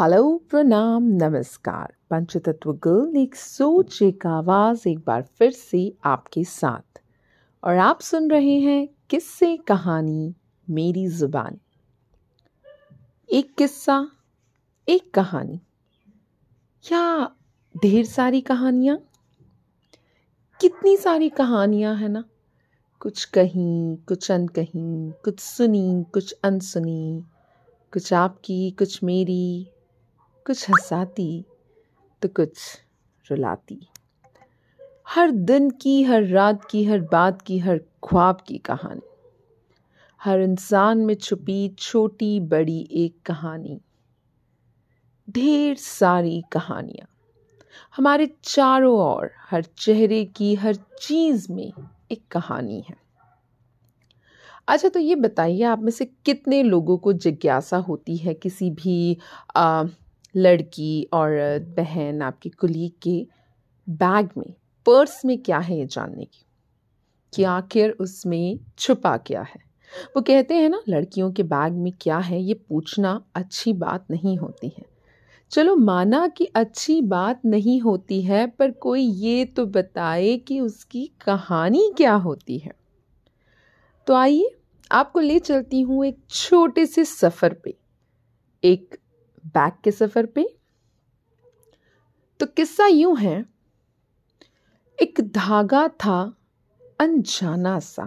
Hello प्रणाम नमस्कार पंचतत्व गर्ल एक सोच एक आवाज़ एक बार फिर से आपके साथ। और आप सुन रहे हैं किस्से कहानी मेरी ज़ुबान। एक किस्सा, एक कहानी। क्या ढेर सारी कहानियाँ? कितनी सारी कहानियाँ हैं ना? कुछ कहीं, कुछ अनकहीं, कुछ सुनी, कुछ अनसुनी, कुछ आपकी, कुछ मेरी। कुछ हंसाती तो कुछ रुलाती। हर दिन की हर रात की हर बात की हर ख्वाब की कहानी। हर इंसान में छुपी छोटी बड़ी एक कहानी। ढेर सारी कहानियाँ। हमारे चारों ओर हर चेहरे की हर चीज़ में एक कहानी है। अच्छा तो ये बताइए आप में से कितने लोगों को जिज्ञासा होती है किसी भी आ, लड़की औरत बहन आपकी कुलीग के बैग में पर्स में क्या है ये जानने की? कि आखिर उसमें छुपा क्या है? वो कहते हैं ना लड़कियों के बैग में क्या है ये पूछना अच्छी बात नहीं होती है। चलो माना कि अच्छी बात नहीं होती है पर कोई ये तो बताए कि उसकी कहानी क्या होती है। तो आइए आपको ले चलती हूँ एक छोटे से सफ़र पे। एक बैग के सफ़र पे? तो किस्सा यूँ है, एक धागा था अनजाना सा।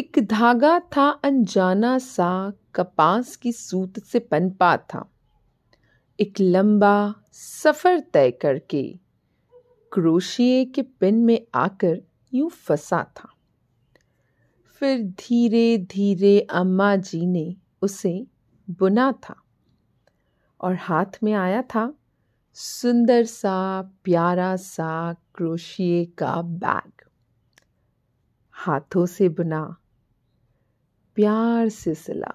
एक धागा था अनजाना सा, कपास की सूत से पनपा था। एक लंबा सफ़र तय करके क्रोशिए के पिन में आकर यूँ फंसा था। फिर धीरे धीरे अम्मा जी ने उसे बुना था। और हाथ में आया था, सुंदर सा, प्यारा सा क्रोशिए का बैग। हाथों से बुना, प्यार से सिला,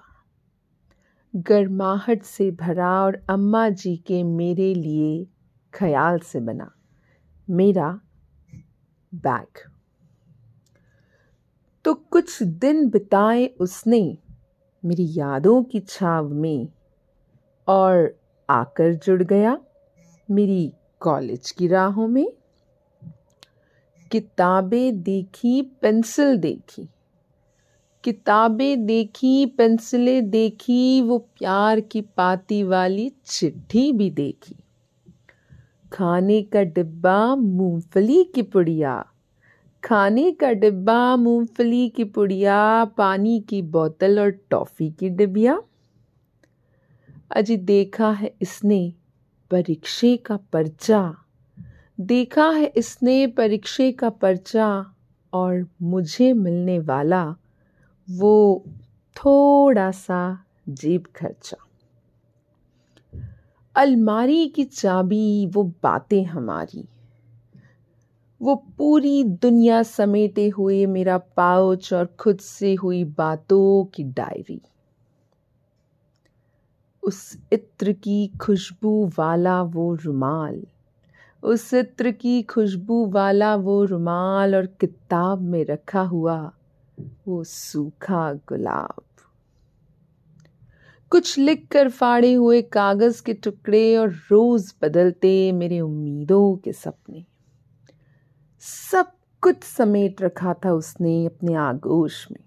गर्माहट से भरा और अम्मा जी के मेरे लिए ख्याल से बना मेरा बैग। तो कुछ दिन बिताए उसने मेरी यादों की छाव में और आकर जुड़ गया मेरी कॉलेज की राहों में। किताबें देखी, पेंसिल देखी। किताबें देखी, पेंसिलें देखी, वो प्यार की पाती वाली चिट्ठी भी देखी। खाने का डिब्बा, मूंगफली की पुड़िया। खाने का डिब्बा, मूंगफली की पुड़िया, पानी की बोतल और टॉफ़ी की डिबिया। अजी देखा है इसने परीक्षे का पर्चा। देखा है इसने परीक्षे का पर्चा और मुझे मिलने वाला वो थोड़ा सा जेब खर्चा। अलमारी की चाबी, वो बातें हमारी। वो पूरी दुनिया समेटे हुए मेरा पाउच और खुद से हुई बातों की डायरी। उस इत्र की खुशबू वाला वो रुमाल। उस इत्र की खुशबू वाला वो रुमाल और किताब में रखा हुआ वो सूखा गुलाब। कुछ लिख कर फाड़े हुए कागज़ के टुकड़े और रोज बदलते मेरे उम्मीदों के सपने। सब कुछ समेट रखा था उसने अपने आगोश में।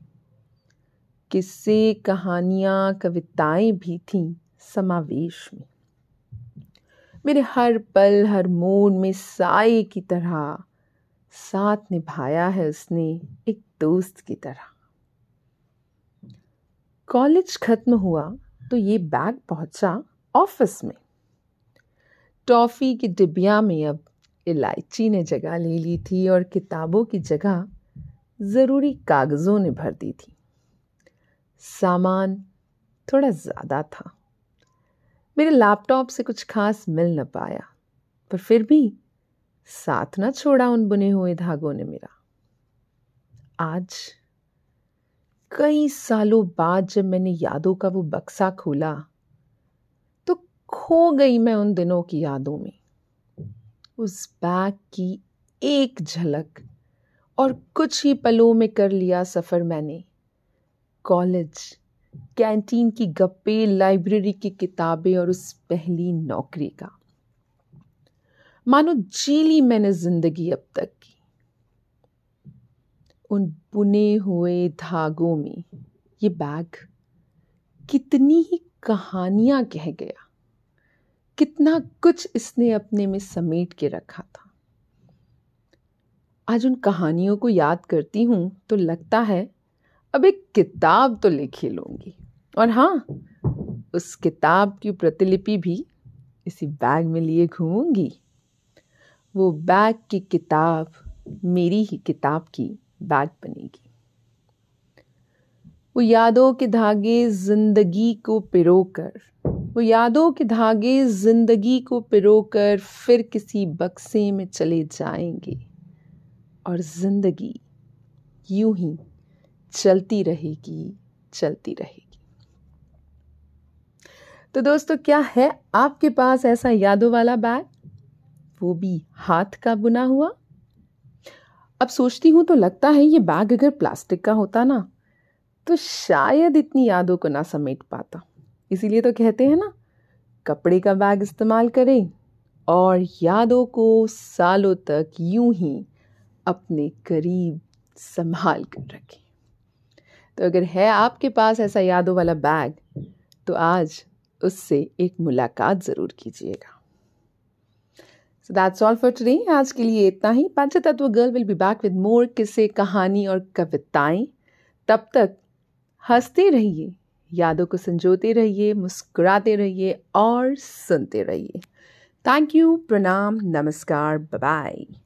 किस्से, कहानियाँ, कविताएँ भी थीं। समावेश में। मेरे हर पल, हर मोड़ में साए की तरह साथ निभाया है उसने एक दोस्त की तरह। कॉलेज खत्म हुआ तो ये बैग पहुँचा ऑफ़िस में। टॉफ़ी की डिबिया में अब इलायची ने जगह ले ली थी और किताबों की जगह ज़रूरी कागज़ों ने भर दी थी। सामान थोड़ा ज़्यादा था। मेरे लैपटॉप से कुछ खास मिल न पाया, पर फिर भी साथ ना छोड़ा उन बुने हुए धागों ने मेरा। आज, कई सालों बाद जब मैंने यादों का वो बक्सा खोला तो खो गई मैं उन दिनों की यादों में। उस बैग की एक झलक और कुछ ही पलों में कर लिया सफ़र मैंने। कॉलेज कैंटीन की गप्पे, लाइब्रेरी की किताबें और उस पहली नौकरी का। मानो जीली मैंने ज़िंदगी अब तक की। उन बुने हुए धागों में ये बैग कितनी ही कहानियाँ कह गया। कितना कुछ इसने अपने में समेट के रखा था। आज उन कहानियों को याद करती हूँ तो लगता है अब एक किताब तो लिख लूँगी। और हाँ उस किताब की प्रतिलिपि भी इसी बैग में लिए घूमूँगी। वो बैग की किताब मेरी ही किताब की बैग बनेगी। वो यादों के धागे ज़िंदगी को पिरोकर, वो यादों के धागे ज़िंदगी को पिरोकर फिर किसी बक्से में चले जाएँगे। और ज़िंदगी यूँ ही चलती रहेगी चलती रहेगी। तो दोस्तों, क्या है आपके पास ऐसा यादों वाला बैग? वो भी हाथ का बुना हुआ। अब सोचती हूँ तो लगता है ये बैग अगर प्लास्टिक का होता ना तो शायद इतनी यादों को ना समेट पाता। इसीलिए तो कहते हैं ना, कपड़े का बैग इस्तेमाल करें और यादों को सालों तक यूँ ही अपने करीब संभाल कर रखें। तो अगर है आपके पास ऐसा यादों वाला बैग तो आज उससे एक मुलाकात ज़रूर कीजिएगा। So that's all for today आज के लिए इतना ही। Panchtatva girl will be back with more किस्से, कहानी और कविताएँ। तब तक हँसते रहिए, यादों को संजोते रहिए, मुस्कुराते रहिए और सुनते रहिए। थैंक यू प्रणाम, नमस्कार बाय